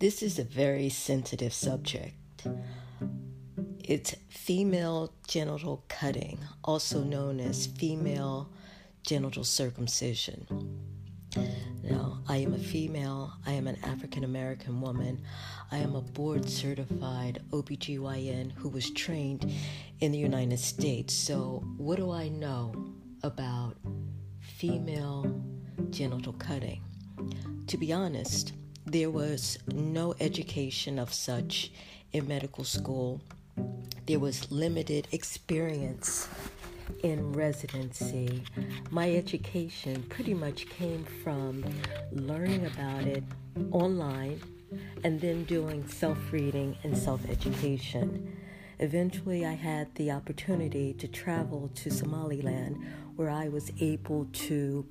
This is a very sensitive subject. It's female genital cutting, also known as female genital circumcision. Now, I am a female, I am an African American woman, I am a board certified OBGYN who was trained in the United States. So, what do I know about female genital cutting? To be honest, there was no education of such in medical school. There was limited experience in residency. My education pretty much came from learning about it online and then doing self reading and self education. Eventually, I had the opportunity to travel to Somaliland where I was able to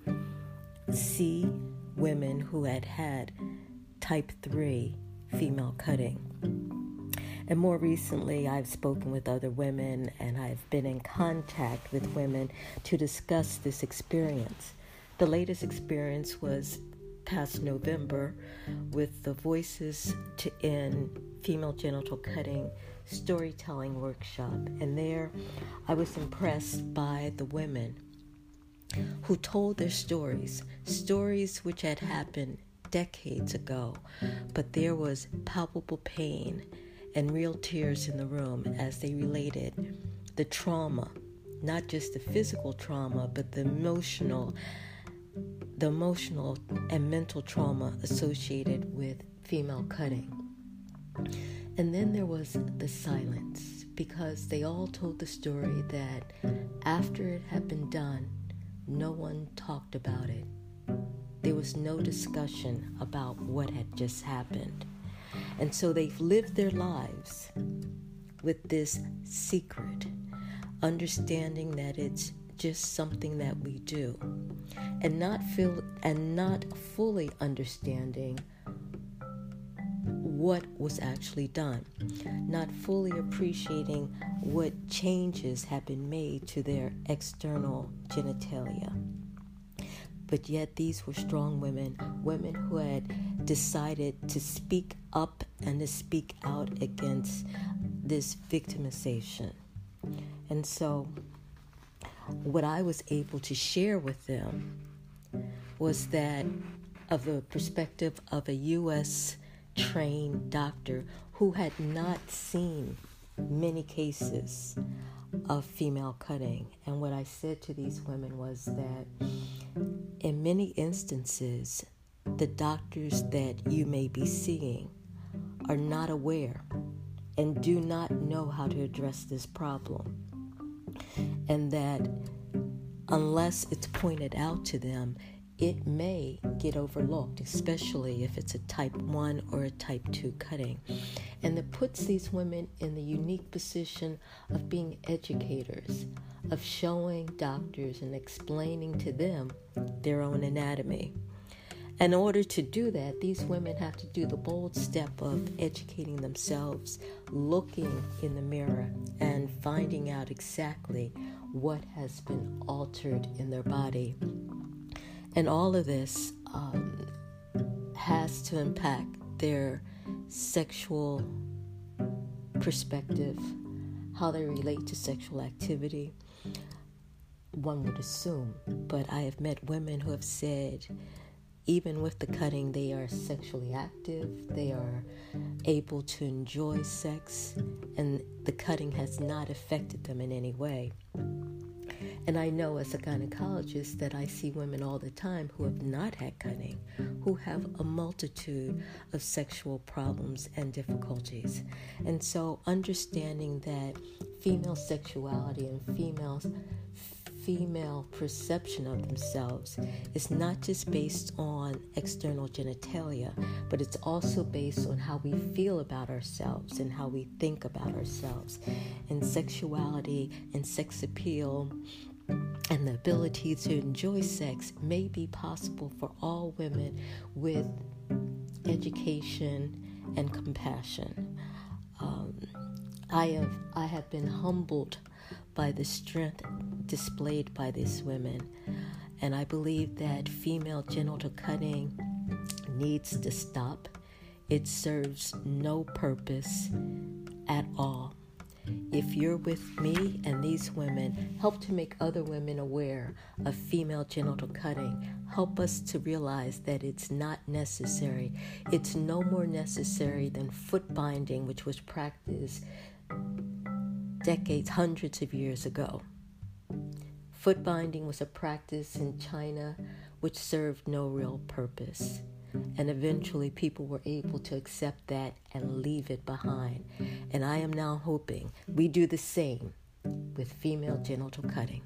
see women who had had type 3 mm-hmm. female mm-hmm. cutting. And more recently, I've spoken with other women and I've been in contact with women to discuss this experience. The latest experience was past November with the Voices to End Female Genital Cutting Storytelling Workshop. And there I was impressed by the women who told their stories, stories which had happened decades ago, but there was palpable pain and real tears in the room as they related the trauma, not just the physical trauma, but the emotional the emotional and mental trauma associated with female cutting. And then there was the silence because they all told the story that after it had been done, no one talked about it. Was no discussion about what had just happened. And so they've lived their lives with this secret, understanding that it's just something that we do and not feel and not fully understanding what was actually done, not fully appreciating what changes have been made to their external genitalia. But yet, these were strong women, women who had decided to speak up and to speak out against this victimization. And so, what I was able to share with them was that of the perspective of a U.S. trained doctor who had not seen many cases of female cutting. And what I said to these women was that in many instances, the doctors that you may be seeing are not aware and do not know how to address this problem. And that unless it's pointed out to them, it may get overlooked, especially if it's a type 1 or a type 2 cutting. And that puts these women in the unique position of being educators, of showing doctors and explaining to them their own anatomy. In order to do that, these women have to do the bold step of educating themselves, looking in the mirror, and finding out exactly what has been altered in their body and all of this um, has to impact their sexual perspective, how they relate to sexual activity. One would assume, but I have met women who have said, even with the cutting, they are sexually active, they are able to enjoy sex, and the cutting has not affected them in any way. And I know as a gynecologist that I see women all the time who have not had cutting, who have a multitude of sexual problems and difficulties. And so understanding that female sexuality and females female perception of themselves is not just based on external genitalia, but it's also based on how we feel about ourselves and how we think about ourselves. And sexuality and sex appeal and the ability to enjoy sex may be possible for all women with education and compassion. Um, I have I have been humbled by the strength displayed by these women, and I believe that female genital cutting needs to stop. It serves no purpose at all. If you're with me and these women, help to make other women aware of female genital cutting. Help us to realize that it's not necessary. It's no more necessary than foot binding, which was practiced decades, hundreds of years ago. Foot binding was a practice in China which served no real purpose. And eventually, people were able to accept that and leave it behind. And I am now hoping we do the same with female genital cutting.